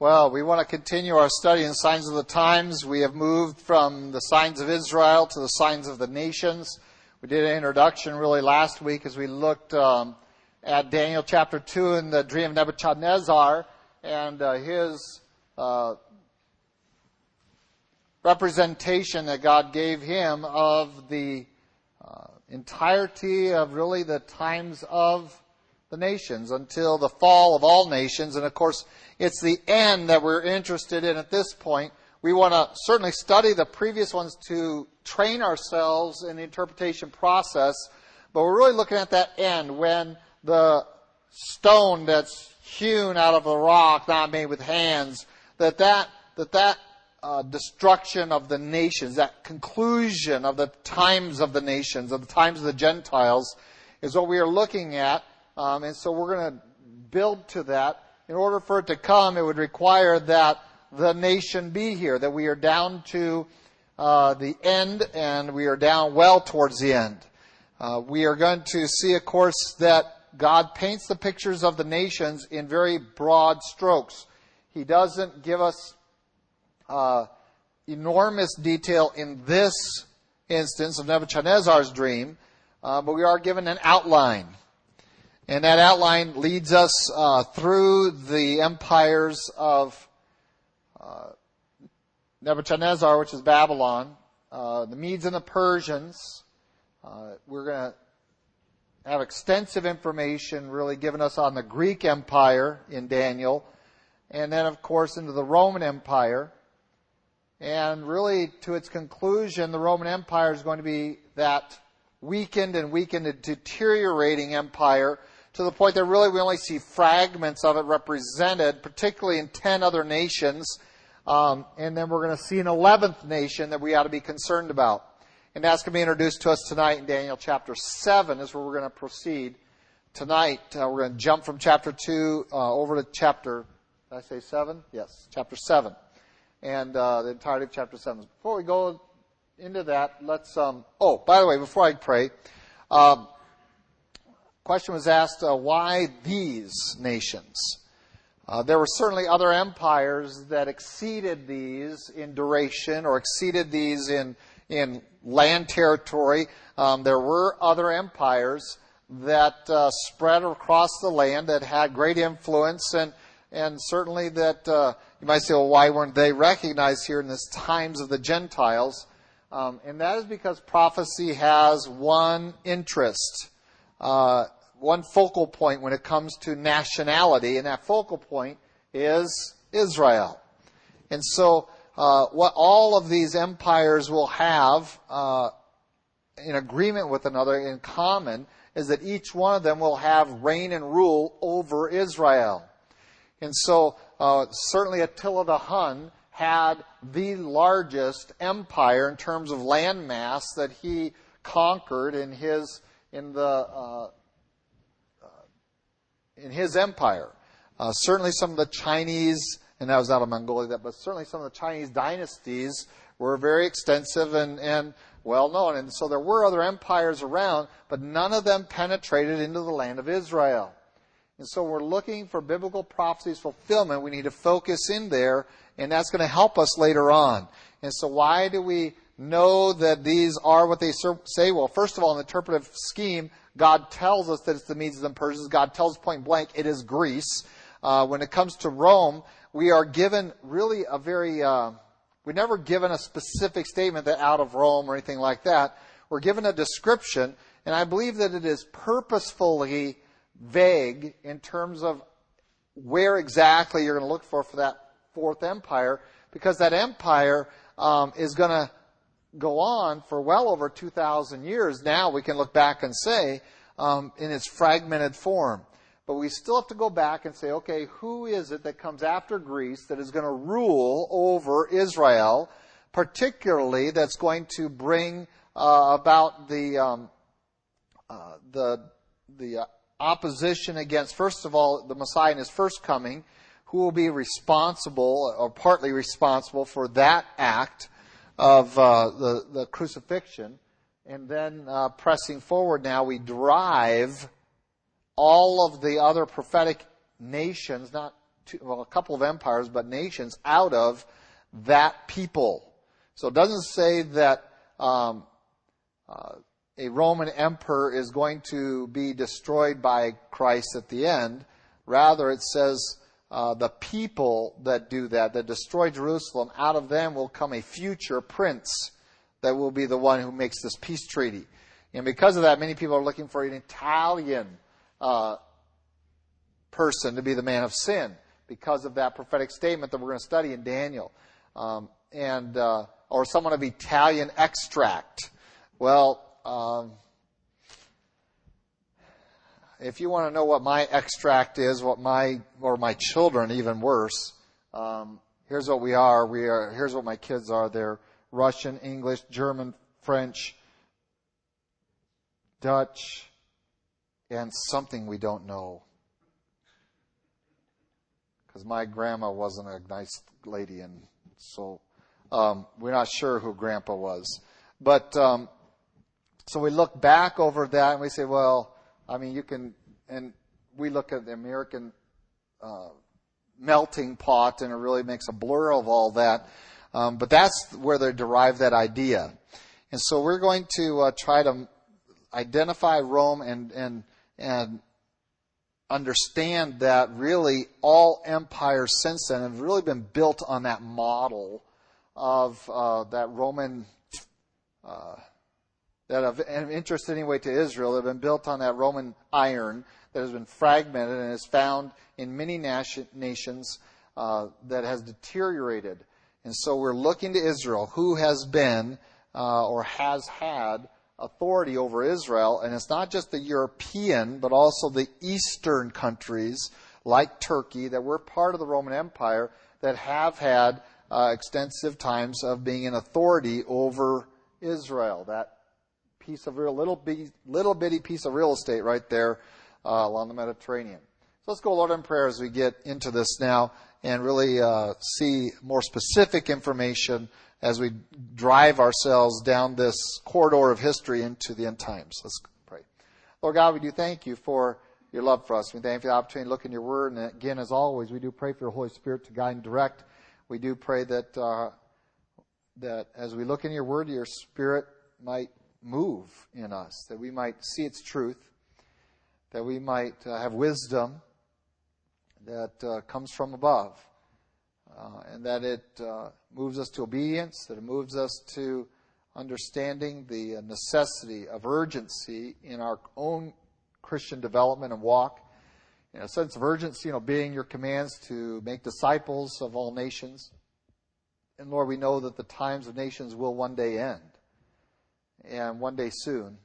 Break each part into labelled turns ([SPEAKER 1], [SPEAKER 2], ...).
[SPEAKER 1] Well, we want to continue our study in Signs of the Times. We have moved from the signs of Israel to the signs of the nations. We did an introduction really last week as we looked um, at Daniel chapter 2 and the dream of Nebuchadnezzar and uh, his uh, representation that God gave him of the uh, entirety of really the times of the nations until the fall of all nations. And of course, it's the end that we're interested in at this point. We want to certainly study the previous ones to train ourselves in the interpretation process, but we're really looking at that end when the stone that's hewn out of a rock, not made with hands, that that, that, that uh, destruction of the nations, that conclusion of the times of the nations, of the times of the Gentiles, is what we are looking at. Um, and so we're going to build to that. In order for it to come, it would require that the nation be here, that we are down to uh, the end and we are down well towards the end. Uh, we are going to see, of course, that God paints the pictures of the nations in very broad strokes. He doesn't give us uh, enormous detail in this instance of Nebuchadnezzar's dream, uh, but we are given an outline. And that outline leads us uh, through the empires of uh, Nebuchadnezzar, which is Babylon, uh, the Medes and the Persians. Uh, we're going to have extensive information really given us on the Greek Empire in Daniel, and then, of course, into the Roman Empire. And really, to its conclusion, the Roman Empire is going to be that weakened and weakened and deteriorating empire to the point that really we only see fragments of it represented, particularly in 10 other nations. Um, and then we're going to see an 11th nation that we ought to be concerned about. And that's going to be introduced to us tonight in Daniel chapter 7 is where we're going to proceed. Tonight, uh, we're going to jump from chapter 2 uh, over to chapter, did I say 7? Yes, chapter 7. And uh, the entirety of chapter 7. Before we go into that, let's, um, oh, by the way, before I pray, um, question was asked, uh, why these nations? Uh, there were certainly other empires that exceeded these in duration or exceeded these in, in land territory. Um, there were other empires that uh, spread across the land that had great influence and, and certainly that uh, you might say, well, why weren't they recognized here in this times of the Gentiles? Um, and that is because prophecy has one interest. Uh, one focal point when it comes to nationality, and that focal point is Israel. And so, uh, what all of these empires will have uh, in agreement with another in common is that each one of them will have reign and rule over Israel. And so, uh, certainly Attila the Hun had the largest empire in terms of land mass that he conquered in his in the uh, in his empire. Uh, certainly some of the Chinese, and that was out of Mongolia, but certainly some of the Chinese dynasties were very extensive and, and well known. And so there were other empires around, but none of them penetrated into the land of Israel. And so we're looking for biblical prophecies fulfillment. We need to focus in there, and that's going to help us later on. And so why do we know that these are what they say? Well, first of all, in the interpretive scheme, God tells us that it's the Medes and Persians. God tells point blank it is Greece. Uh, when it comes to Rome, we are given really a very, uh, we're never given a specific statement that out of Rome or anything like that. We're given a description, and I believe that it is purposefully vague in terms of where exactly you're going to look for for that fourth empire, because that empire um, is going to go on for well over 2,000 years. Now we can look back and say, um, in its fragmented form. But we still have to go back and say, okay, who is it that comes after Greece that is going to rule over Israel, particularly that's going to bring uh, about the um, uh, the the opposition against, first of all, the Messiah in his first coming, who will be responsible or partly responsible for that act of uh, the, the crucifixion. And then uh, pressing forward now, we drive all of the other prophetic nations, not two, well, a couple of empires, but nations out of that people. So it doesn't say that um, uh, a Roman emperor is going to be destroyed by Christ at the end. Rather, it says uh, the people that do that, that destroy Jerusalem, out of them will come a future prince that will be the one who makes this peace treaty. And because of that, many people are looking for an Italian uh, person to be the man of sin because of that prophetic statement that we're going to study in Daniel. Um, and uh, or someone of Italian extract. Well, um, if you want to know what my extract is, what my or my children, even worse, um, here's what we are. We are. Here's what my kids are. They're Russian, English, German, French, Dutch, and something we don't know. Because my grandma wasn't a nice lady, and so um, we're not sure who Grandpa was. But um, so we look back over that and we say, well, I mean, you can, and we look at the American uh, melting pot, and it really makes a blur of all that. Um, but that's where they derive that idea. And so we're going to uh, try to identify Rome and and and understand that really all empires since then have really been built on that model of uh, that Roman uh, that of interest anyway to Israel have been built on that Roman iron that has been fragmented and is found in many nations uh, that has deteriorated. And so we're looking to Israel, who has been uh, or has had authority over Israel, and it's not just the European, but also the Eastern countries like Turkey that were part of the Roman Empire that have had uh, extensive times of being an authority over Israel. That piece of real little, bitty, little bitty piece of real estate right there uh, along the Mediterranean. So let's go, Lord, in prayer as we get into this now and really uh, see more specific information as we drive ourselves down this corridor of history into the end times. Let's pray. Lord God, we do thank you for your love for us. We thank you for the opportunity to look in your word. And again, as always, we do pray for your Holy Spirit to guide and direct. We do pray that, uh, that as we look in your word, your spirit might move in us, that we might see its truth, that we might uh, have wisdom that uh, comes from above uh, and that it uh, moves us to obedience, that it moves us to understanding the uh, necessity of urgency in our own Christian development and walk. A sense of urgency in obeying your commands to make disciples of all nations. And Lord, we know that the times of nations will one day end, and one day soon.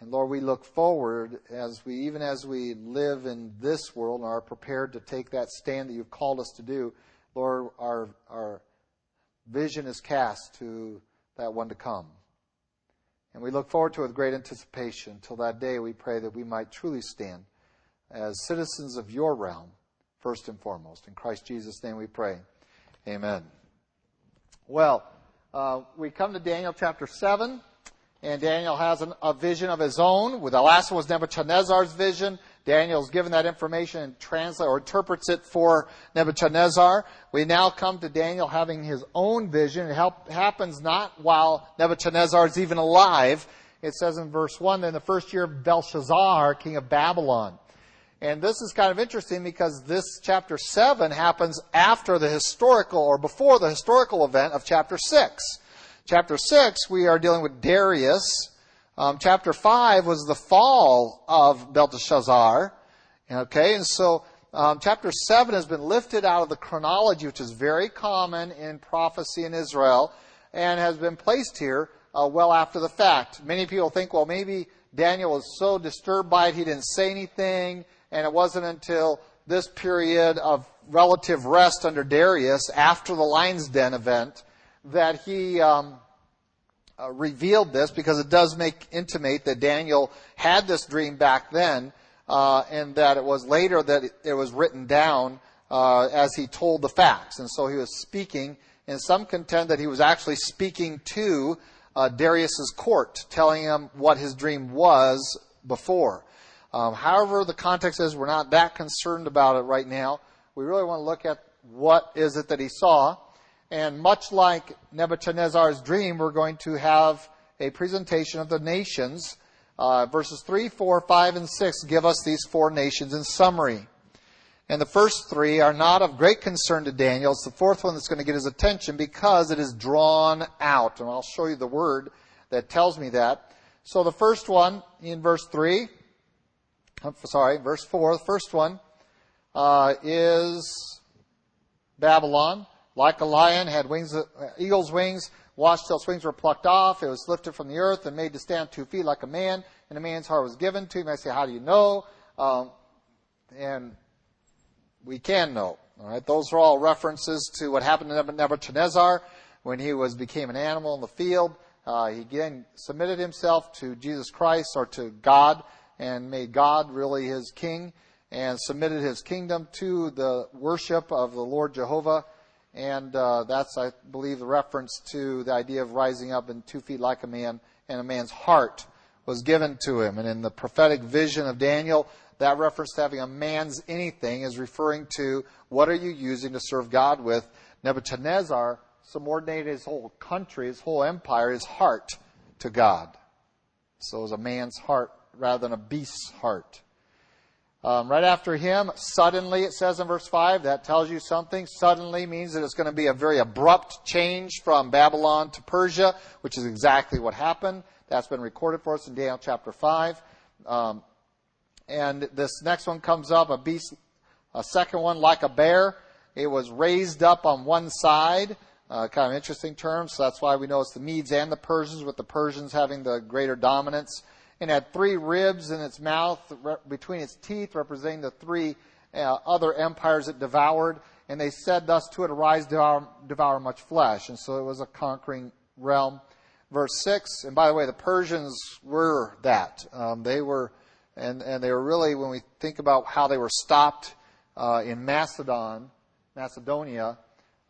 [SPEAKER 1] And Lord, we look forward as we, even as we live in this world and are prepared to take that stand that you've called us to do, Lord, our, our vision is cast to that one to come. And we look forward to it with great anticipation. Till that day, we pray that we might truly stand as citizens of your realm, first and foremost. In Christ Jesus' name we pray. Amen. Well, uh, we come to Daniel chapter 7, and Daniel has an, a vision of his own. The last one was Nebuchadnezzar's vision. Daniel's given that information and translates or interprets it for Nebuchadnezzar. We now come to Daniel having his own vision. It help, happens not while Nebuchadnezzar is even alive. It says in verse 1, in the first year of Belshazzar, king of Babylon. And this is kind of interesting because this chapter 7 happens after the historical or before the historical event of chapter 6. Chapter 6, we are dealing with Darius, um, chapter 5 was the fall of Belteshazzar. Okay, and so um, chapter 7 has been lifted out of the chronology, which is very common in prophecy in Israel, and has been placed here uh, well after the fact. Many people think, well, maybe Daniel was so disturbed by it he didn't say anything, and it wasn't until this period of relative rest under Darius, after the lion's den event, that he um, uh, revealed this because it does make intimate that Daniel had this dream back then, uh, and that it was later that it, was written down uh, as he told the facts. And so he was speaking, and some contend that he was actually speaking to uh, Darius's court, telling him what his dream was before. Um, however, the context is we're not that concerned about it right now. we really want to look at what is it that he saw. And much like Nebuchadnezzar's dream, we're going to have a presentation of the nations. Uh, verses 3, 4, 5, and 6 give us these four nations in summary. And the first three are not of great concern to Daniel. It's the fourth one that's going to get his attention because it is drawn out. And I'll show you the word that tells me that. So the first one in verse 3, Sorry, verse 4, the first one uh, is Babylon. Like a lion, had wings, uh, eagle's wings, watched till its wings were plucked off. It was lifted from the earth and made to stand two feet like a man, and a man's heart was given to him. I say, how do you know? Um, and we can know. All right, those are all references to what happened to Nebuchadnezzar when he was became an animal in the field. Uh, he again submitted himself to Jesus Christ or to God and made God really his king and submitted his kingdom to the worship of the Lord Jehovah. And uh, that's, I believe, the reference to the idea of rising up in two feet like a man, and a man's heart was given to him. And in the prophetic vision of Daniel, that reference to having a man's anything is referring to what are you using to serve God with. Nebuchadnezzar subordinated his whole country, his whole empire, his heart to God. So it was a man's heart rather than a beast's heart. Um, right after him, suddenly, it says in verse 5, that tells you something. Suddenly means that it's going to be a very abrupt change from Babylon to Persia, which is exactly what happened. That's been recorded for us in Daniel chapter 5. Um, and this next one comes up, a beast, a second one like a bear. It was raised up on one side. Uh, kind of interesting term, so that's why we know it's the Medes and the Persians, with the Persians having the greater dominance. And had three ribs in its mouth between its teeth, representing the three uh, other empires it devoured. And they said thus to it, Arise, devour, devour much flesh. And so it was a conquering realm. Verse 6, and by the way, the Persians were that. Um, they were and and they were really when we think about how they were stopped uh, in Macedon, Macedonia,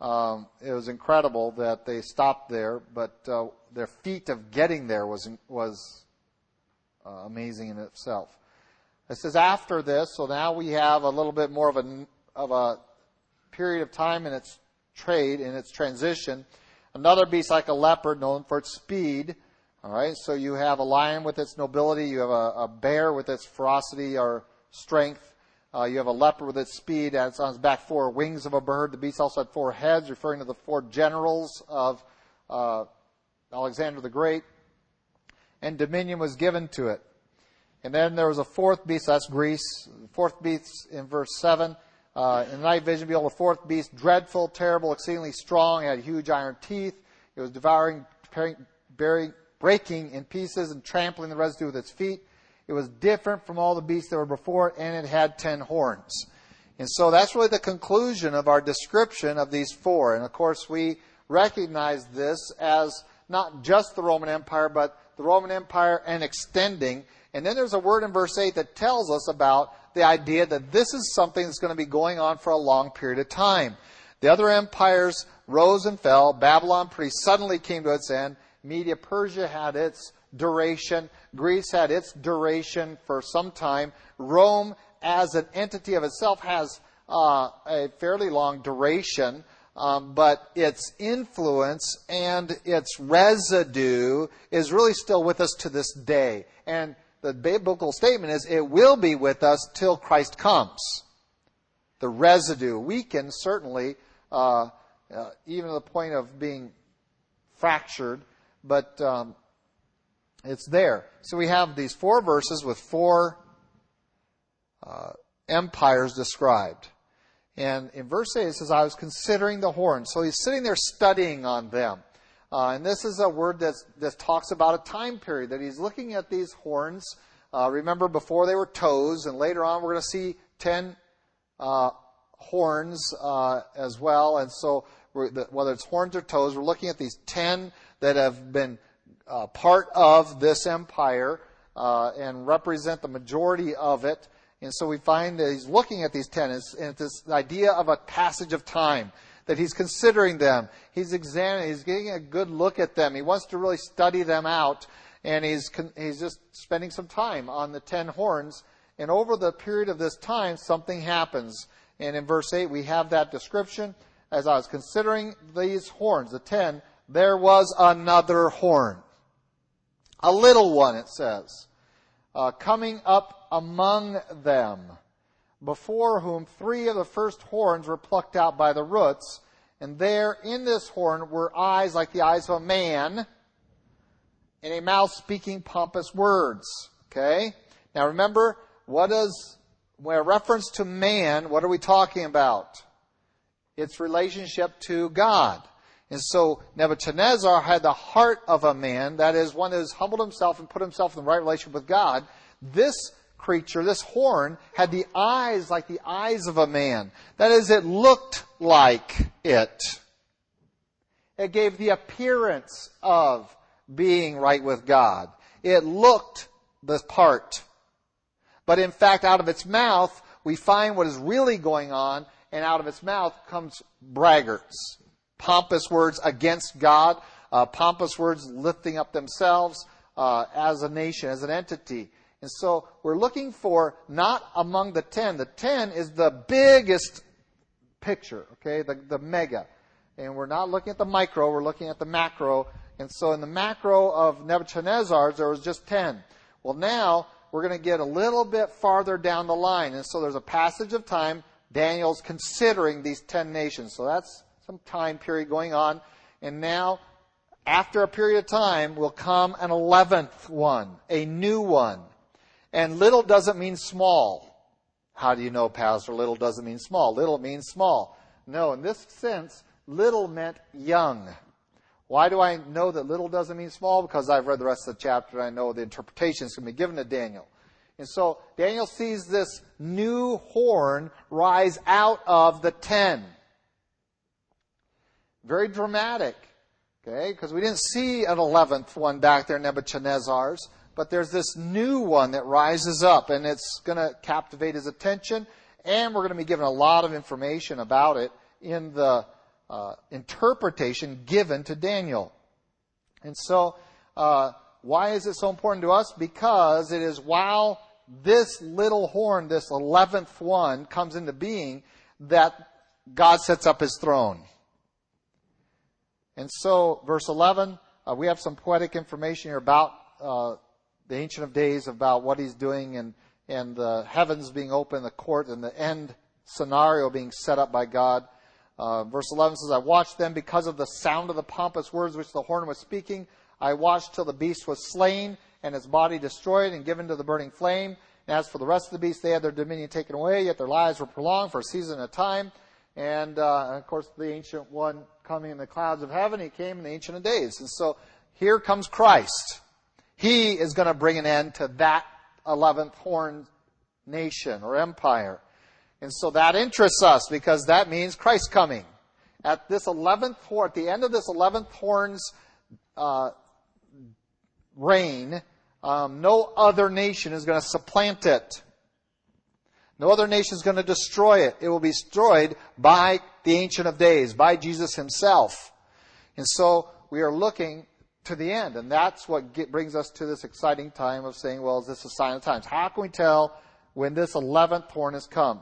[SPEAKER 1] um, it was incredible that they stopped there. But uh, their feat of getting there was was uh, amazing in itself. It says after this, so now we have a little bit more of a of a period of time in its trade in its transition. Another beast like a leopard, known for its speed, all right, so you have a lion with its nobility, you have a, a bear with its ferocity or strength, uh, you have a leopard with its speed, and it's on its back four wings of a bird. The beast also had four heads, referring to the four generals of uh, Alexander the Great. And dominion was given to it. And then there was a fourth beast, that's Greece. The fourth beast in verse 7. Uh, in the night vision, behold, a fourth beast, dreadful, terrible, exceedingly strong, it had huge iron teeth. It was devouring, bearing, breaking in pieces and trampling the residue with its feet. It was different from all the beasts that were before it, and it had ten horns. And so that's really the conclusion of our description of these four. And of course, we recognize this as not just the Roman Empire, but the Roman Empire and extending. And then there's a word in verse 8 that tells us about the idea that this is something that's going to be going on for a long period of time. The other empires rose and fell. Babylon pretty suddenly came to its end. Media Persia had its duration. Greece had its duration for some time. Rome, as an entity of itself, has uh, a fairly long duration. Um, but its influence and its residue is really still with us to this day. And the biblical statement is it will be with us till Christ comes. The residue weakened, certainly, uh, uh, even to the point of being fractured but um, it's there. So we have these four verses with four uh, empires described. And in verse 8 it says, I was considering the horns. So he's sitting there studying on them. Uh, and this is a word that's, that talks about a time period, that he's looking at these horns. Uh, remember, before they were toes, and later on we're going to see ten uh, horns uh, as well. And so, whether it's horns or toes, we're looking at these ten that have been uh, part of this empire uh, and represent the majority of it. And so we find that he's looking at these tenets and this idea of a passage of time, that he's considering them. He's examining, he's getting a good look at them. He wants to really study them out. And he's, he's just spending some time on the ten horns. And over the period of this time, something happens. And in verse 8, we have that description. As I was considering these horns, the ten, there was another horn. A little one, it says, uh, coming up among them, before whom three of the first horns were plucked out by the roots. And there in this horn were eyes like the eyes of a man, and a mouth speaking pompous words. Okay? Now remember, what is, when a reference to man, what are we talking about? Its relationship to God. And so Nebuchadnezzar had the heart of a man, that is, one that has humbled himself and put himself in the right relationship with God. This creature, this horn, had the eyes like the eyes of a man. That is, it looked like it. It gave the appearance of being right with God. It looked the part. But in fact, out of its mouth, we find what is really going on, and out of its mouth comes braggarts. Pompous words against God, uh, pompous words lifting up themselves uh, as a nation, as an entity. And so we're looking for not among the ten. The ten is the biggest picture, okay, the, the mega. And we're not looking at the micro, we're looking at the macro. And so in the macro of Nebuchadnezzar's, there was just ten. Well, now we're going to get a little bit farther down the line. And so there's a passage of time. Daniel's considering these ten nations. So that's some time period going on. And now, after a period of time, will come an eleventh one, a new one. And little doesn't mean small. How do you know, Pastor? Little doesn't mean small. Little means small. No, in this sense, little meant young. Why do I know that little doesn't mean small? Because I've read the rest of the chapter and I know the interpretation is going to be given to Daniel. And so Daniel sees this new horn rise out of the ten. Very dramatic. Okay, because we didn't see an eleventh one back there, Nebuchadnezzar's, but there's this new one that rises up and it's going to captivate his attention and we're going to be given a lot of information about it in the uh, interpretation given to Daniel. And so, uh, why is it so important to us? Because it is while this little horn, this eleventh one, comes into being, that God sets up his throne. And so, verse 11, uh, we have some poetic information here about uh, the Ancient of Days, about what he's doing, and, and the heavens being open, the court, and the end scenario being set up by God. Uh, verse 11 says, I watched them because of the sound of the pompous words which the horn was speaking. I watched till the beast was slain and its body destroyed and given to the burning flame. And as for the rest of the beasts, they had their dominion taken away, yet their lives were prolonged for a season at a time. And, uh, and of course, the ancient one coming in the clouds of heaven, he came in the ancient of days. And so here comes Christ. He is going to bring an end to that 11th horn nation or empire. And so that interests us because that means Christ coming. At this 11th horn, at the end of this 11th horn's uh, reign, um, no other nation is going to supplant it. No other nation is going to destroy it. It will be destroyed by the Ancient of Days, by Jesus himself. And so we are looking to the end. And that's what get, brings us to this exciting time of saying, well, is this a sign of times? How can we tell when this 11th horn has come?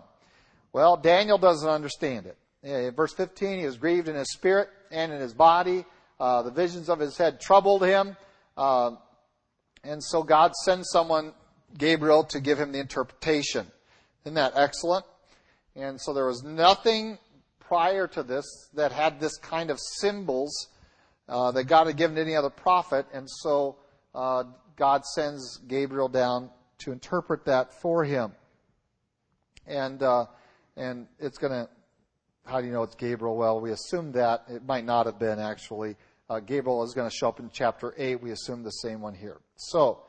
[SPEAKER 1] Well, Daniel doesn't understand it. In verse 15, he was grieved in his spirit and in his body. Uh, the visions of his head troubled him. Uh, and so God sends someone, Gabriel, to give him the interpretation. Isn't that excellent? And so there was nothing prior to this that had this kind of symbols uh, that God had given to any other prophet. And so uh, God sends Gabriel down to interpret that for him. And uh, and it's going to, how do you know it's Gabriel? Well, we assume that. It might not have been actually. Uh, Gabriel is going to show up in chapter 8. We assume the same one here. So,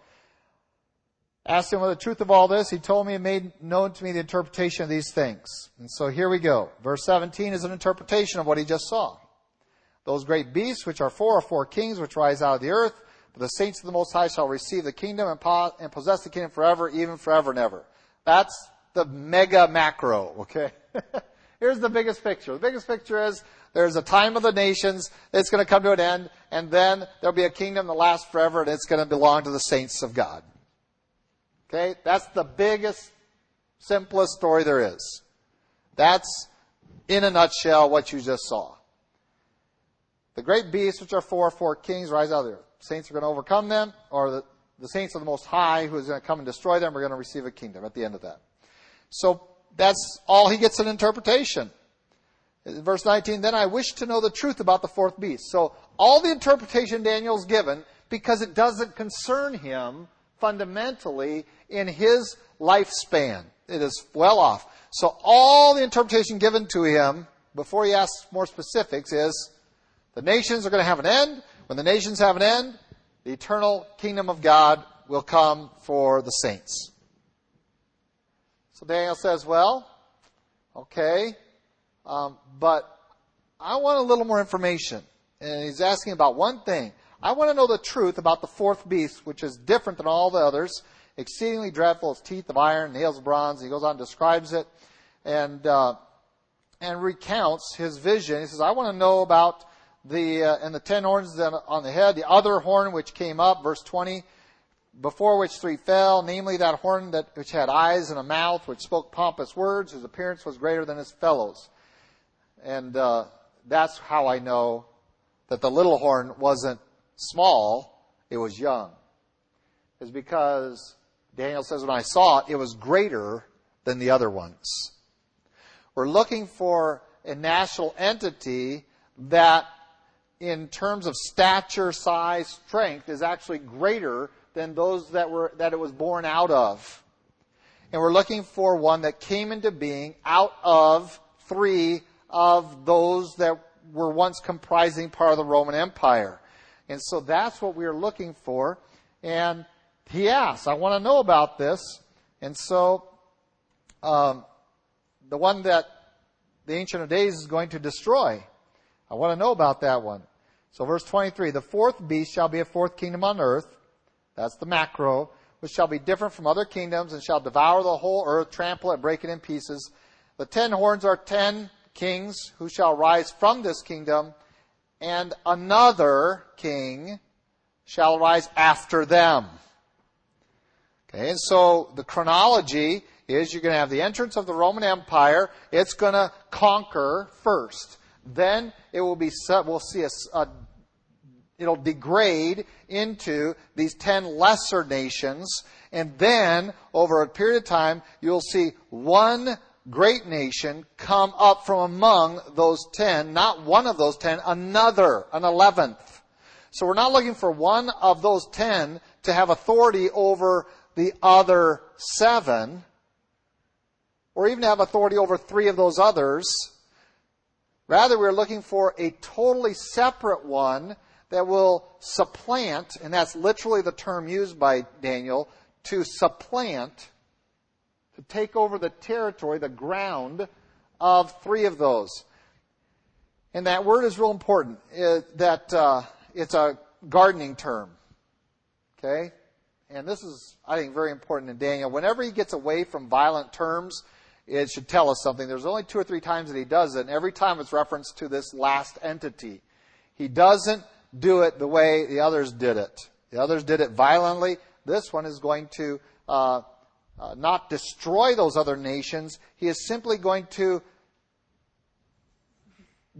[SPEAKER 1] asked him what the truth of all this. He told me and made known to me the interpretation of these things. And so here we go. Verse 17 is an interpretation of what he just saw. Those great beasts, which are four, or four kings, which rise out of the earth. But the saints of the Most High shall receive the kingdom and, po- and possess the kingdom forever, even forever and ever. That's the mega macro, okay? Here's the biggest picture. The biggest picture is there's a time of the nations, it's going to come to an end, and then there'll be a kingdom that lasts forever, and it's going to belong to the saints of God. Okay? That's the biggest, simplest story there is. That's, in a nutshell, what you just saw. The great beasts, which are four, four kings, rise out of the earth. Saints are going to overcome them, or the, the saints of the Most High, who is going to come and destroy them, are going to receive a kingdom at the end of that. So that's all he gets an interpretation. Verse 19, then I wish to know the truth about the fourth beast. So all the interpretation Daniel's given, because it doesn't concern him fundamentally in his lifespan. It is well off. So all the interpretation given to him, before he asks more specifics, is the nations are going to have an end. When the nations have an end, the eternal kingdom of God will come for the saints. So Daniel says, well, okay, um, but I want a little more information. And he's asking about one thing. I want to know the truth about the fourth beast, which is different than all the others, exceedingly dreadful, its teeth of iron, nails of bronze. He goes on and describes it and, uh, and recounts his vision. He says, I want to know about the, uh, and the ten horns on the head, the other horn which came up, verse 20, before which three fell, namely that horn that, which had eyes and a mouth, which spoke pompous words, whose appearance was greater than his fellows. And uh, that's how I know that the little horn wasn't small, it was young. Is because Daniel says when I saw it, it was greater than the other ones. We're looking for a national entity that in terms of stature, size, strength is actually greater than those that were that it was born out of. And we're looking for one that came into being out of three of those that were once comprising part of the Roman Empire. And so that's what we are looking for. And he asks, I want to know about this. And so, um, the one that the Ancient of Days is going to destroy. I want to know about that one. So verse 23, the fourth beast shall be a fourth kingdom on earth. That's the macro, which shall be different from other kingdoms and shall devour the whole earth, trample it, break it in pieces. The ten horns are ten kings who shall rise from this kingdom, and another king shall rise after them. Okay, and so the chronology is you're going to have the entrance of the Roman Empire. It's going to conquer first. Then it will be, we'll see a, a it'll degrade into these ten lesser nations. And then, over a period of time, you'll see one great nation come up from among those ten, not one of those ten, another, an eleventh. So we're not looking for one of those ten to have authority over the other seven, or even to have authority over three of those others. Rather, we're looking for a totally separate one that will supplant, and that's literally the term used by Daniel, to supplant to take over the territory, the ground of three of those. And that word is real important. It, that uh, it's a gardening term. Okay, and this is, I think, very important in Daniel. Whenever he gets away from violent terms, it should tell us something. There's only two or three times that he does it, and every time it's referenced to this last entity. He doesn't do it the way the others did it. The others did it violently. This one is going to uh, uh, not destroy those other nations. He is simply going to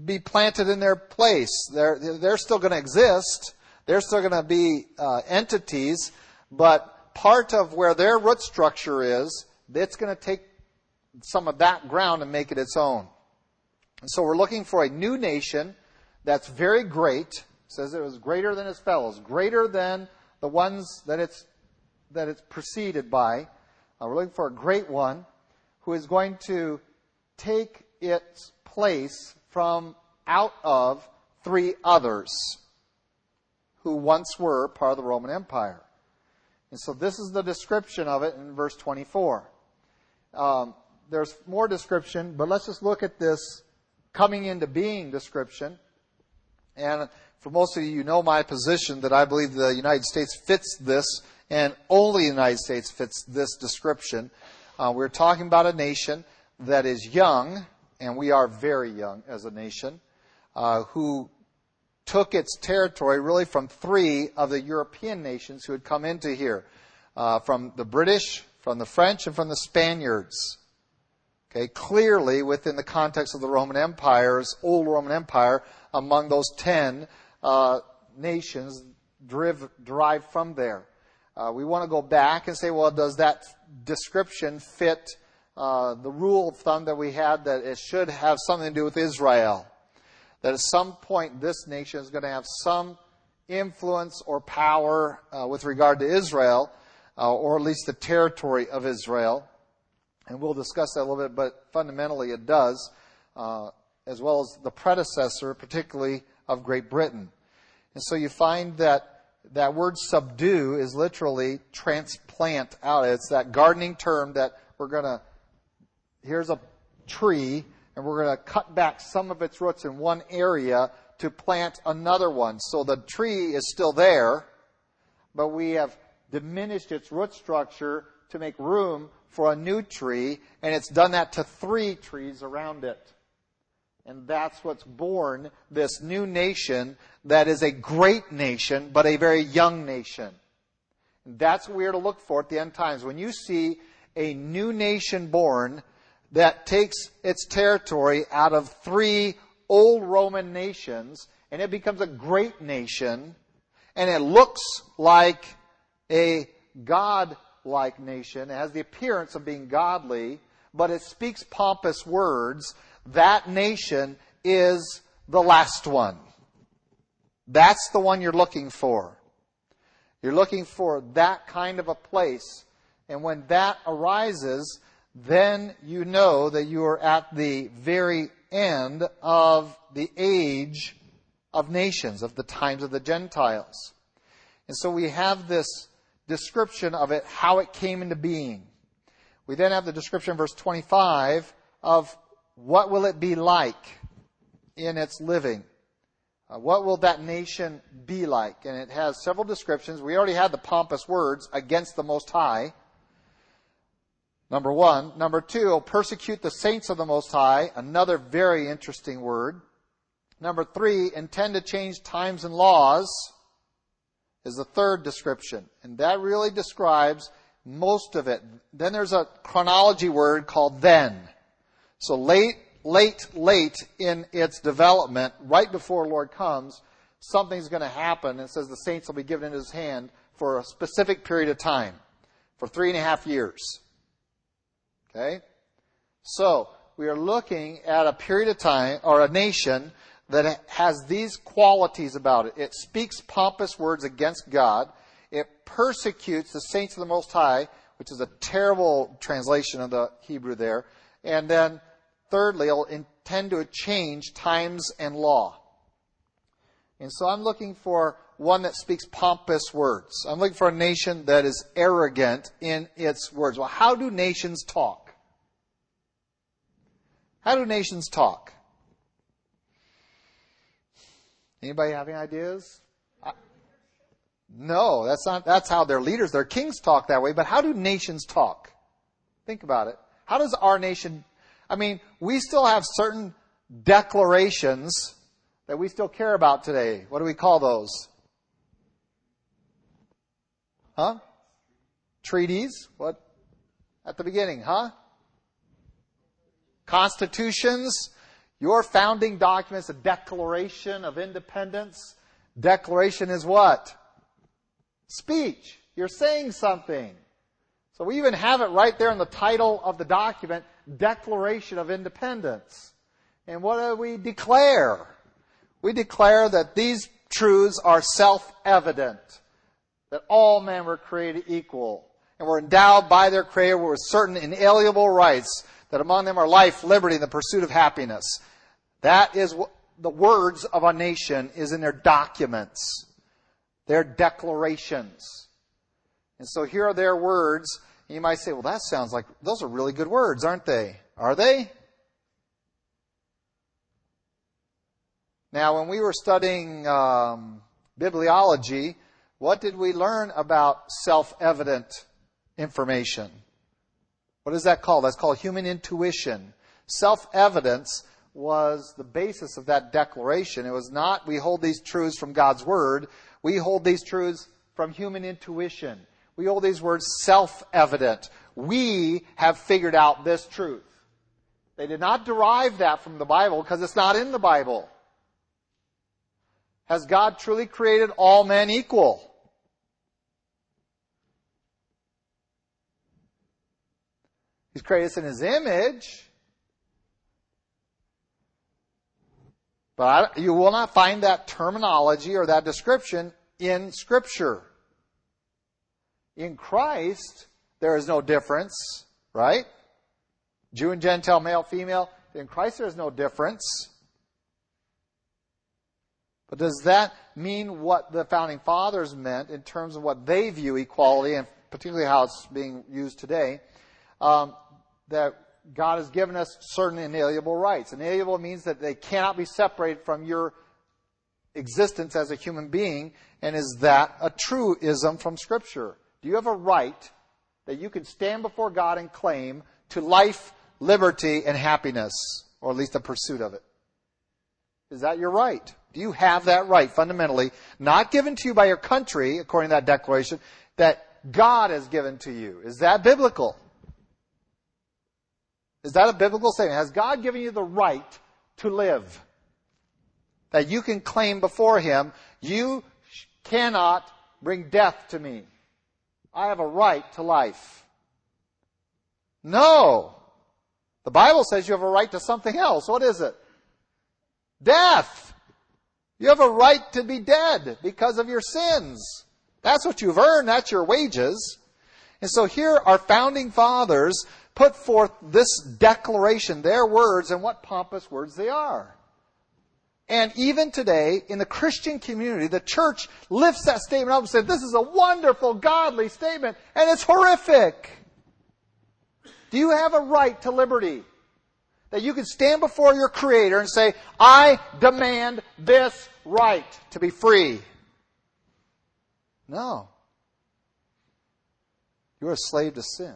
[SPEAKER 1] be planted in their place. They're, they're still going to exist. They're still going to be uh, entities, but part of where their root structure is, it's going to take some of that ground and make it its own. And so we're looking for a new nation that's very great. It says it was greater than its fellows, greater than the ones that it's that it's preceded by. Uh, we're looking for a great one who is going to take its place from out of three others who once were part of the Roman Empire. And so this is the description of it in verse 24. Um, there's more description, but let's just look at this coming into being description. And for most of you, you know my position that I believe the United States fits this and only the United States fits this description. Uh, we're talking about a nation that is young, and we are very young as a nation, uh, who took its territory really from three of the European nations who had come into here, uh, from the British, from the French, and from the Spaniards. Okay, clearly within the context of the Roman Empire's old Roman Empire, among those ten uh, nations driv- derived from there. Uh, we want to go back and say, well, does that description fit uh, the rule of thumb that we had that it should have something to do with Israel? That at some point this nation is going to have some influence or power uh, with regard to Israel, uh, or at least the territory of Israel. And we'll discuss that a little bit, but fundamentally it does, uh, as well as the predecessor, particularly of Great Britain. And so you find that that word subdue is literally transplant out. It's that gardening term that we're going to, here's a tree, and we're going to cut back some of its roots in one area to plant another one. So the tree is still there, but we have diminished its root structure to make room for a new tree, and it's done that to three trees around it. And that's what's born this new nation that is a great nation, but a very young nation. And that's what we are to look for at the end times. When you see a new nation born that takes its territory out of three old Roman nations and it becomes a great nation and it looks like a God like nation. It has the appearance of being godly, but it speaks pompous words that nation is the last one. That's the one you're looking for. You're looking for that kind of a place. And when that arises, then you know that you are at the very end of the age of nations, of the times of the Gentiles. And so we have this description of it, how it came into being. We then have the description, verse 25, of what will it be like in its living? Uh, what will that nation be like? And it has several descriptions. We already had the pompous words against the Most High. Number one. Number two, persecute the saints of the Most High. Another very interesting word. Number three, intend to change times and laws is the third description. And that really describes most of it. Then there's a chronology word called then. So late, late, late in its development, right before Lord comes, something's going to happen. It says the saints will be given in his hand for a specific period of time, for three and a half years. Okay? So, we are looking at a period of time, or a nation, that has these qualities about it. It speaks pompous words against God. It persecutes the saints of the Most High, which is a terrible translation of the Hebrew there. And then Thirdly, it'll intend to change times and law. And so I'm looking for one that speaks pompous words. I'm looking for a nation that is arrogant in its words. Well, how do nations talk? How do nations talk? Anybody have any ideas? no, that's not, that's how their leaders, their kings talk that way, but how do nations talk? Think about it. How does our nation I mean, we still have certain declarations that we still care about today. What do we call those? Huh? Treaties? What? At the beginning, huh? Constitutions? Your founding documents, a Declaration of Independence. Declaration is what? Speech. You're saying something. So we even have it right there in the title of the document. Declaration of Independence. And what do we declare? We declare that these truths are self-evident. That all men were created equal and were endowed by their Creator with certain inalienable rights, that among them are life, liberty, and the pursuit of happiness. That is what the words of a nation is in their documents, their declarations. And so here are their words, And you might say, well, that sounds like those are really good words, aren't they? Are they? Now, when we were studying um, bibliology, what did we learn about self evident information? What is that called? That's called human intuition. Self evidence was the basis of that declaration. It was not, we hold these truths from God's Word, we hold these truths from human intuition. We hold these words self evident. We have figured out this truth. They did not derive that from the Bible because it's not in the Bible. Has God truly created all men equal? He's created us in His image. But you will not find that terminology or that description in Scripture. In Christ, there is no difference, right? Jew and Gentile, male, female. In Christ, there is no difference. But does that mean what the founding fathers meant in terms of what they view equality and particularly how it's being used today? Um, that God has given us certain inalienable rights. Inalienable means that they cannot be separated from your existence as a human being. And is that a truism from Scripture? Do you have a right that you can stand before God and claim to life, liberty, and happiness, or at least the pursuit of it? Is that your right? Do you have that right fundamentally, not given to you by your country, according to that declaration, that God has given to you? Is that biblical? Is that a biblical statement? Has God given you the right to live? That you can claim before Him, you cannot bring death to me. I have a right to life. No. The Bible says you have a right to something else. What is it? Death. You have a right to be dead because of your sins. That's what you've earned. That's your wages. And so here our founding fathers put forth this declaration, their words, and what pompous words they are. And even today, in the Christian community, the church lifts that statement up and says, this is a wonderful, godly statement, and it's horrific. Do you have a right to liberty? That you can stand before your Creator and say, I demand this right to be free. No. You're a slave to sin.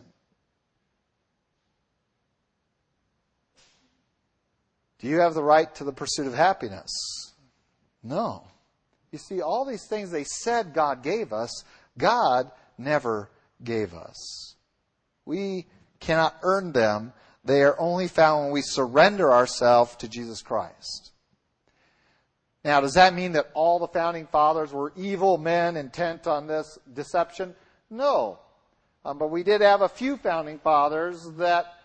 [SPEAKER 1] Do you have the right to the pursuit of happiness? No. You see, all these things they said God gave us, God never gave us. We cannot earn them. They are only found when we surrender ourselves to Jesus Christ. Now, does that mean that all the founding fathers were evil men intent on this deception? No. Um, but we did have a few founding fathers that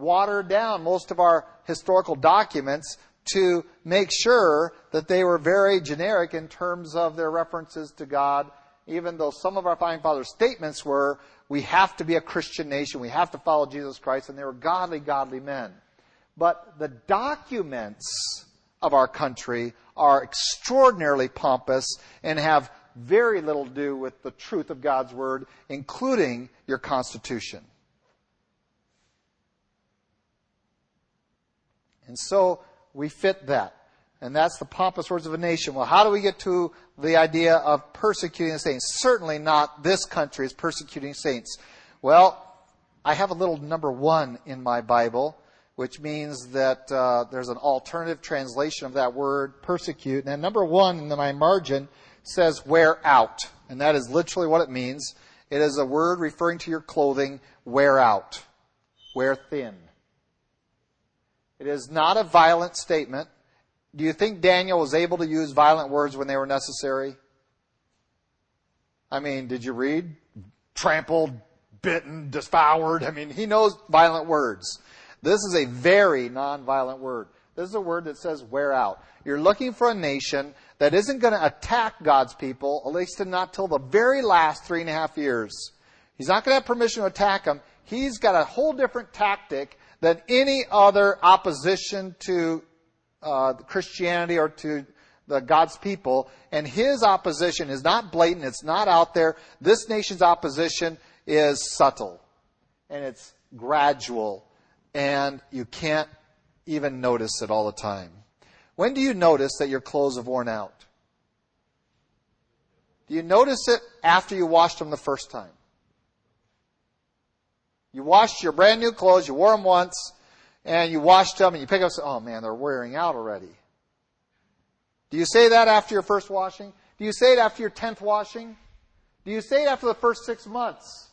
[SPEAKER 1] watered down most of our historical documents to make sure that they were very generic in terms of their references to God, even though some of our founding fathers' statements were, we have to be a Christian nation, we have to follow Jesus Christ, and they were godly, godly men. But the documents of our country are extraordinarily pompous and have very little to do with the truth of God's Word, including your Constitution. And so we fit that. And that's the pompous words of a nation. Well, how do we get to the idea of persecuting the saints? Certainly not this country is persecuting saints. Well, I have a little number one in my Bible, which means that uh, there's an alternative translation of that word, persecute. And number one in my margin says wear out. And that is literally what it means. It is a word referring to your clothing, wear out, wear thin. It is not a violent statement. Do you think Daniel was able to use violent words when they were necessary? I mean, did you read? Trampled, bitten, devoured. I mean, he knows violent words. This is a very nonviolent word. This is a word that says wear out. You're looking for a nation that isn't going to attack God's people, at least not till the very last three and a half years. He's not going to have permission to attack them. He's got a whole different tactic than any other opposition to uh, Christianity or to the God's people. And his opposition is not blatant, it's not out there. This nation's opposition is subtle and it's gradual, and you can't even notice it all the time. When do you notice that your clothes have worn out? Do you notice it after you washed them the first time? You washed your brand new clothes, you wore them once, and you washed them, and you pick up, oh man, they're wearing out already. Do you say that after your first washing? Do you say it after your tenth washing? Do you say it after the first six months?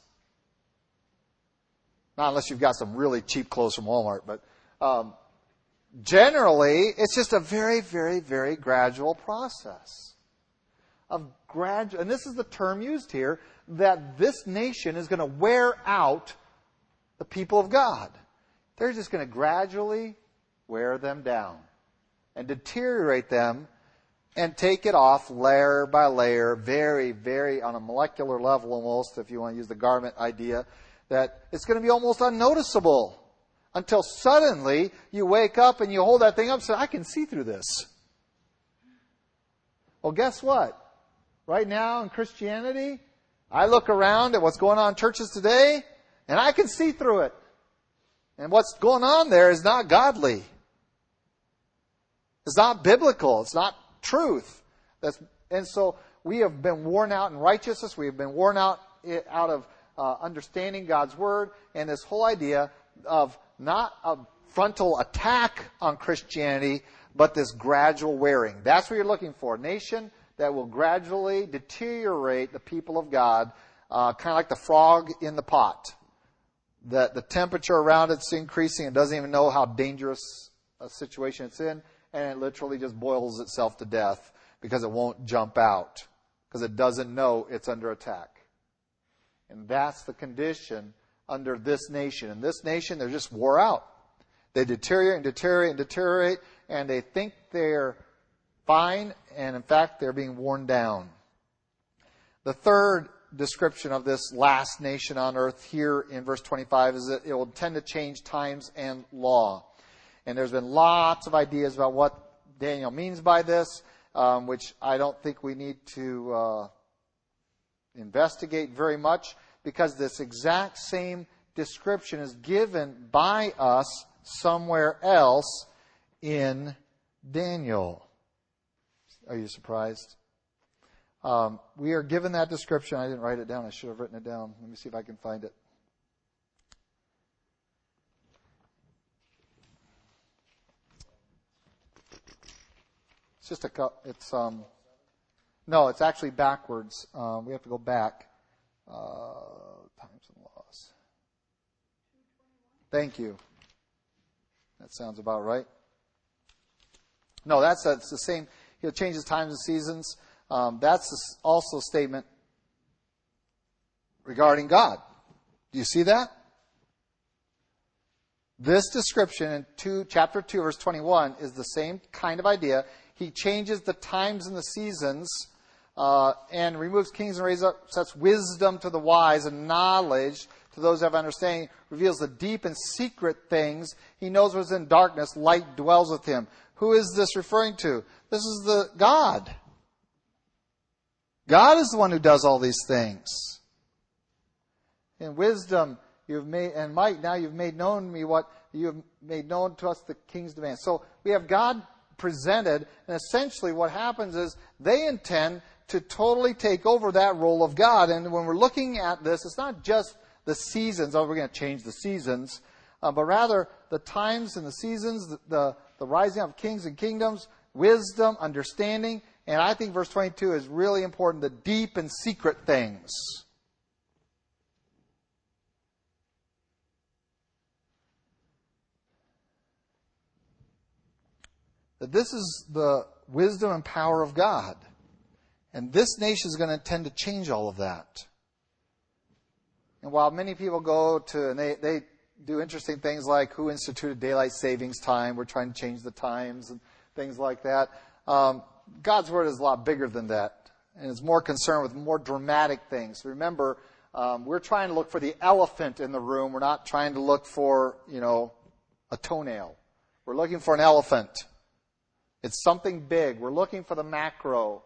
[SPEAKER 1] Not unless you've got some really cheap clothes from Walmart, but um, generally, it's just a very, very, very gradual process of gradual, and this is the term used here, that this nation is going to wear out the people of God. They're just going to gradually wear them down and deteriorate them and take it off layer by layer, very, very on a molecular level almost, if you want to use the garment idea, that it's going to be almost unnoticeable until suddenly you wake up and you hold that thing up and say, I can see through this. Well, guess what? Right now in Christianity, I look around at what's going on in churches today and I can see through it. And what's going on there is not godly. It's not biblical. It's not truth. That's, and so we have been worn out in righteousness. We have been worn out out of uh, understanding God's word and this whole idea of not a frontal attack on Christianity, but this gradual wearing. That's what you're looking for. A nation that will gradually deteriorate the people of God, uh, kind of like the frog in the pot. That the temperature around it's increasing. It doesn't even know how dangerous a situation it's in and it literally just boils itself to death because it won't jump out because it doesn't know it's under attack. And that's the condition under this nation. In this nation, they're just wore out. They deteriorate and deteriorate and deteriorate, and they think they're fine, and in fact, they're being worn down. The third description of this last nation on earth here in verse 25 is that it will tend to change times and law. And there's been lots of ideas about what Daniel means by this, um, which I don't think we need to uh, investigate very much because this exact same description is given by us somewhere else in Daniel. Are you surprised? Um, we are given that description. I didn't write it down. I should have written it down. Let me see if I can find it. It's just a cup. It's um, no, it's actually backwards. Um, we have to go back. Uh, times and laws. Thank you. That sounds about right. No, that's, that's the same. He'll times and seasons. Um, that's also a statement regarding God. Do you see that? This description in two, chapter 2, verse 21 is the same kind of idea. He changes the times and the seasons uh, and removes kings and raises up such wisdom to the wise and knowledge to those who have understanding, reveals the deep and secret things. He knows what's in darkness. Light dwells with him. Who is this referring to? This is the God. God is the one who does all these things. In wisdom, you've made, and might, now you've made known to me what you have made known to us the king's demands. So we have God presented. And essentially what happens is they intend to totally take over that role of God. And when we're looking at this, it's not just the seasons, oh, we're going to change the seasons, uh, but rather the times and the seasons, the, the, the rising of kings and kingdoms, wisdom, understanding. And I think verse 22 is really important the deep and secret things. that this is the wisdom and power of God. And this nation is going to tend to change all of that. And while many people go to, and they, they do interesting things like who instituted daylight savings time, we're trying to change the times and things like that. Um, God's word is a lot bigger than that. And is more concerned with more dramatic things. Remember, um, we're trying to look for the elephant in the room. We're not trying to look for, you know, a toenail. We're looking for an elephant. It's something big. We're looking for the macro.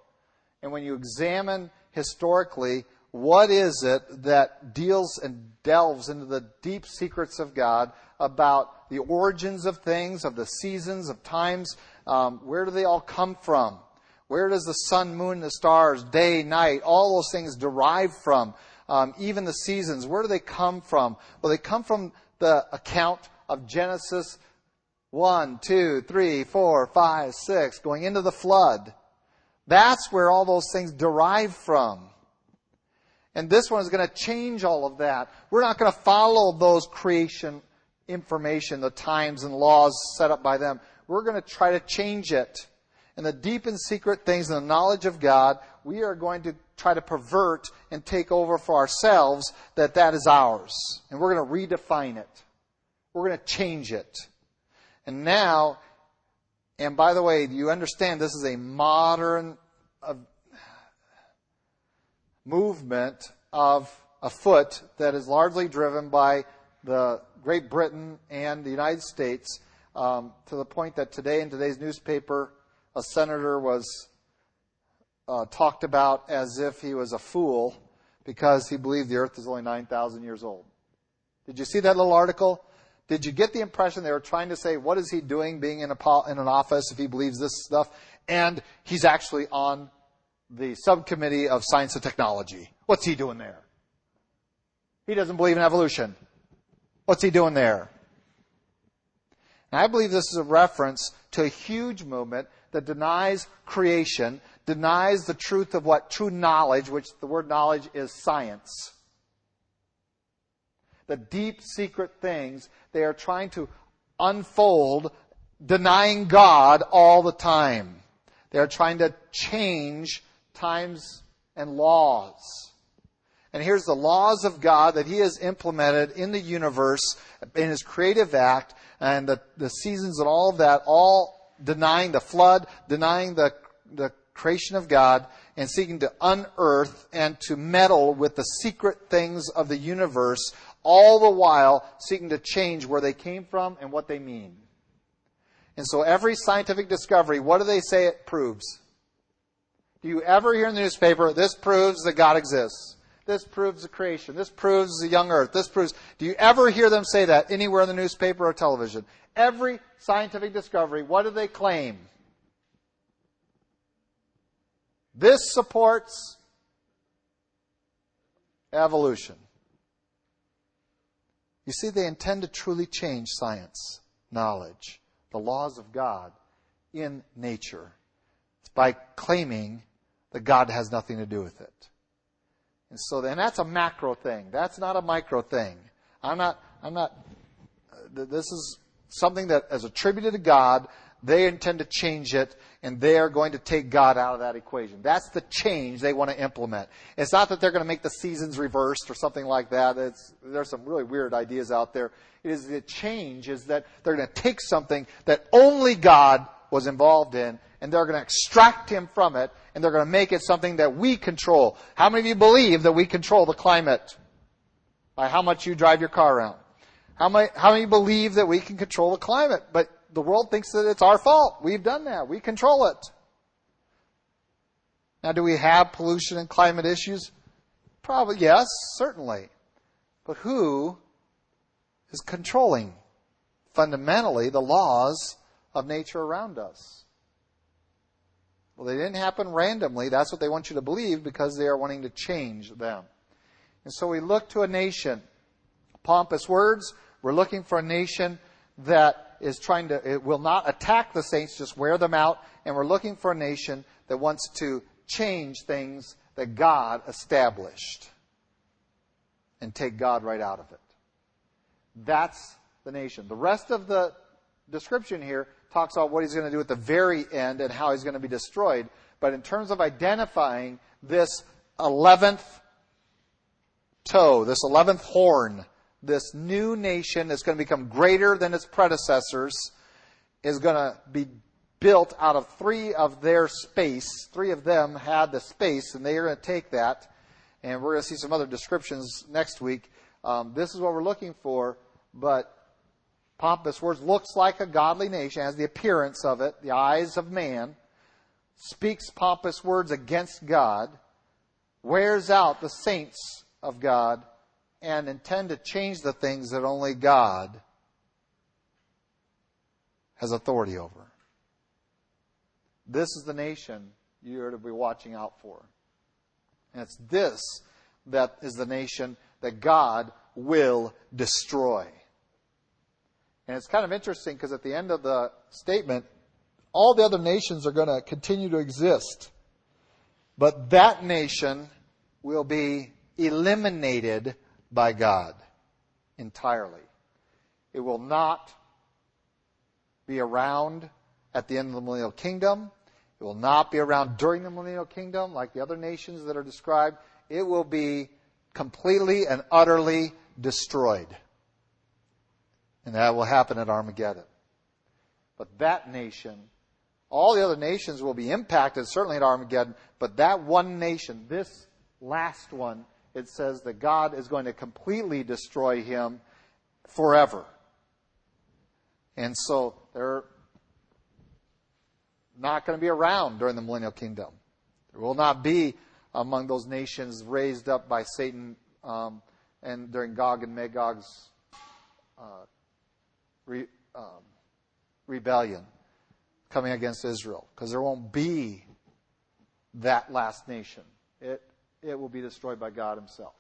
[SPEAKER 1] And when you examine historically, what is it that deals and delves into the deep secrets of God about the origins of things, of the seasons, of times? Um, where do they all come from? Where does the sun, moon, the stars, day, night, all those things derive from? Um, even the seasons, where do they come from? Well, they come from the account of Genesis one, two, three, four, five, six, going into the flood. That's where all those things derive from. And this one is going to change all of that. We're not going to follow those creation information, the times and laws set up by them. We're going to try to change it. And the deep and secret things and the knowledge of God, we are going to try to pervert and take over for ourselves that that is ours. And we're going to redefine it. We're going to change it. And now, and by the way, you understand this is a modern uh, movement of afoot that is largely driven by the Great Britain and the United States um, to the point that today in today's newspaper, a senator was uh, talked about as if he was a fool because he believed the earth is only 9,000 years old. Did you see that little article? Did you get the impression they were trying to say, what is he doing being in, a, in an office if he believes this stuff? And he's actually on the subcommittee of science and technology. What's he doing there? He doesn't believe in evolution. What's he doing there? And I believe this is a reference to a huge movement that denies creation, denies the truth of what true knowledge, which the word knowledge is science. The deep secret things they are trying to unfold, denying God all the time. They are trying to change times and laws. And here's the laws of God that He has implemented in the universe in His creative act and the, the seasons and all of that, all denying the flood, denying the, the creation of God, and seeking to unearth and to meddle with the secret things of the universe, all the while seeking to change where they came from and what they mean. And so every scientific discovery, what do they say it proves? Do you ever hear in the newspaper, this proves that God exists? This proves the creation. This proves the young earth. This proves. Do you ever hear them say that anywhere in the newspaper or television? Every scientific discovery, what do they claim? This supports evolution. You see, they intend to truly change science, knowledge, the laws of God in nature. It's by claiming that God has nothing to do with it. And so, and that's a macro thing. That's not a micro thing. I'm not, I'm not, this is something that is attributed to God. They intend to change it, and they are going to take God out of that equation. That's the change they want to implement. It's not that they're going to make the seasons reversed or something like that. It's, there's some really weird ideas out there. It is the change is that they're going to take something that only God was involved in, and they're going to extract him from it, and they're going to make it something that we control. How many of you believe that we control the climate by how much you drive your car around? How many, how many believe that we can control the climate? But the world thinks that it's our fault. We've done that. We control it. Now, do we have pollution and climate issues? Probably, yes, certainly. But who is controlling fundamentally the laws of nature around us? Well, they didn't happen randomly. That's what they want you to believe because they are wanting to change them. And so we look to a nation. Pompous words. We're looking for a nation that is trying to, it will not attack the saints, just wear them out. And we're looking for a nation that wants to change things that God established and take God right out of it. That's the nation. The rest of the description here talks about what he's going to do at the very end and how he's going to be destroyed. But in terms of identifying this 11th toe, this 11th horn, this new nation that's going to become greater than its predecessors is going to be built out of three of their space. Three of them had the space, and they are going to take that. And we're going to see some other descriptions next week. Um, this is what we're looking for, but pompous words, looks like a godly nation, has the appearance of it, the eyes of man, speaks pompous words against God, wears out the saints of God, and intend to change the things that only God has authority over. This is the nation you are to be watching out for. And it's this that is the nation that God will destroy. And it's kind of interesting because at the end of the statement, all the other nations are going to continue to exist. But that nation will be eliminated by God entirely. It will not be around at the end of the millennial kingdom. It will not be around during the millennial kingdom like the other nations that are described. It will be completely and utterly destroyed. And that will happen at Armageddon. But that nation, all the other nations will be impacted, certainly at Armageddon, but that one nation, this last one, it says that God is going to completely destroy him forever. And so they're not going to be around during the millennial kingdom. There will not be among those nations raised up by Satan um, and during Gog and Magog's uh, re, um, rebellion coming against Israel, because there won't be that last nation. It it will be destroyed by God Himself.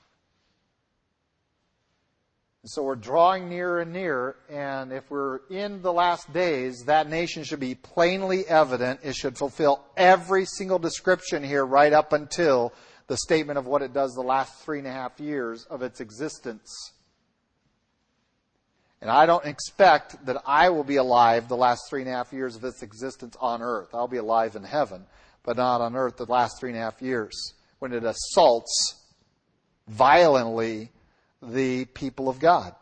[SPEAKER 1] And so we're drawing nearer and nearer, and if we're in the last days, that nation should be plainly evident. It should fulfill every single description here right up until the statement of what it does the last three and a half years of its existence. And I don't expect that I will be alive the last three and a half years of its existence on earth. I'll be alive in heaven, but not on earth the last three and a half years when it assaults violently the people of God.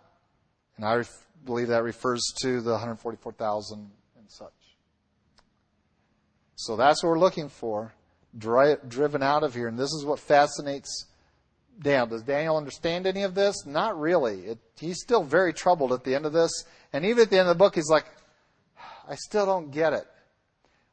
[SPEAKER 1] And I believe that refers to the 144,000 and such. So that's what we're looking for, dri- driven out of here. And this is what fascinates Daniel. Does Daniel understand any of this? Not really. It, he's still very troubled at the end of this. And even at the end of the book, he's like, I still don't get it.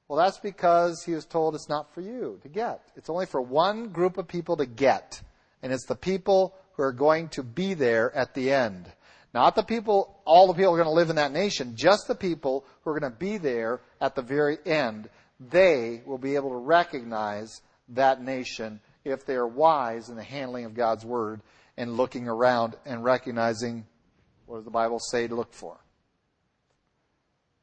[SPEAKER 1] Well, that's because he was told it's not for you to get. It's only for one group of people to get. And it's the people who are going to be there at the end. Not the people, all the people who are going to live in that nation, just the people who are going to be there at the very end. They will be able to recognize that nation if they are wise in the handling of God's word and looking around and recognizing what does the Bible say to look for.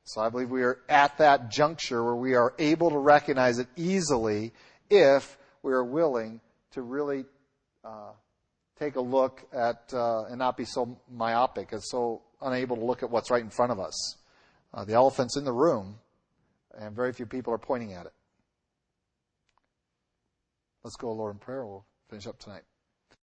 [SPEAKER 1] So I believe we are at that juncture where we are able to recognize it easily if we are willing to really uh, take a look at uh, and not be so myopic and so unable to look at what's right in front of us. Uh, the elephant's in the room, and very few people are pointing at it. Let's go, Lord, in prayer. We'll finish up tonight.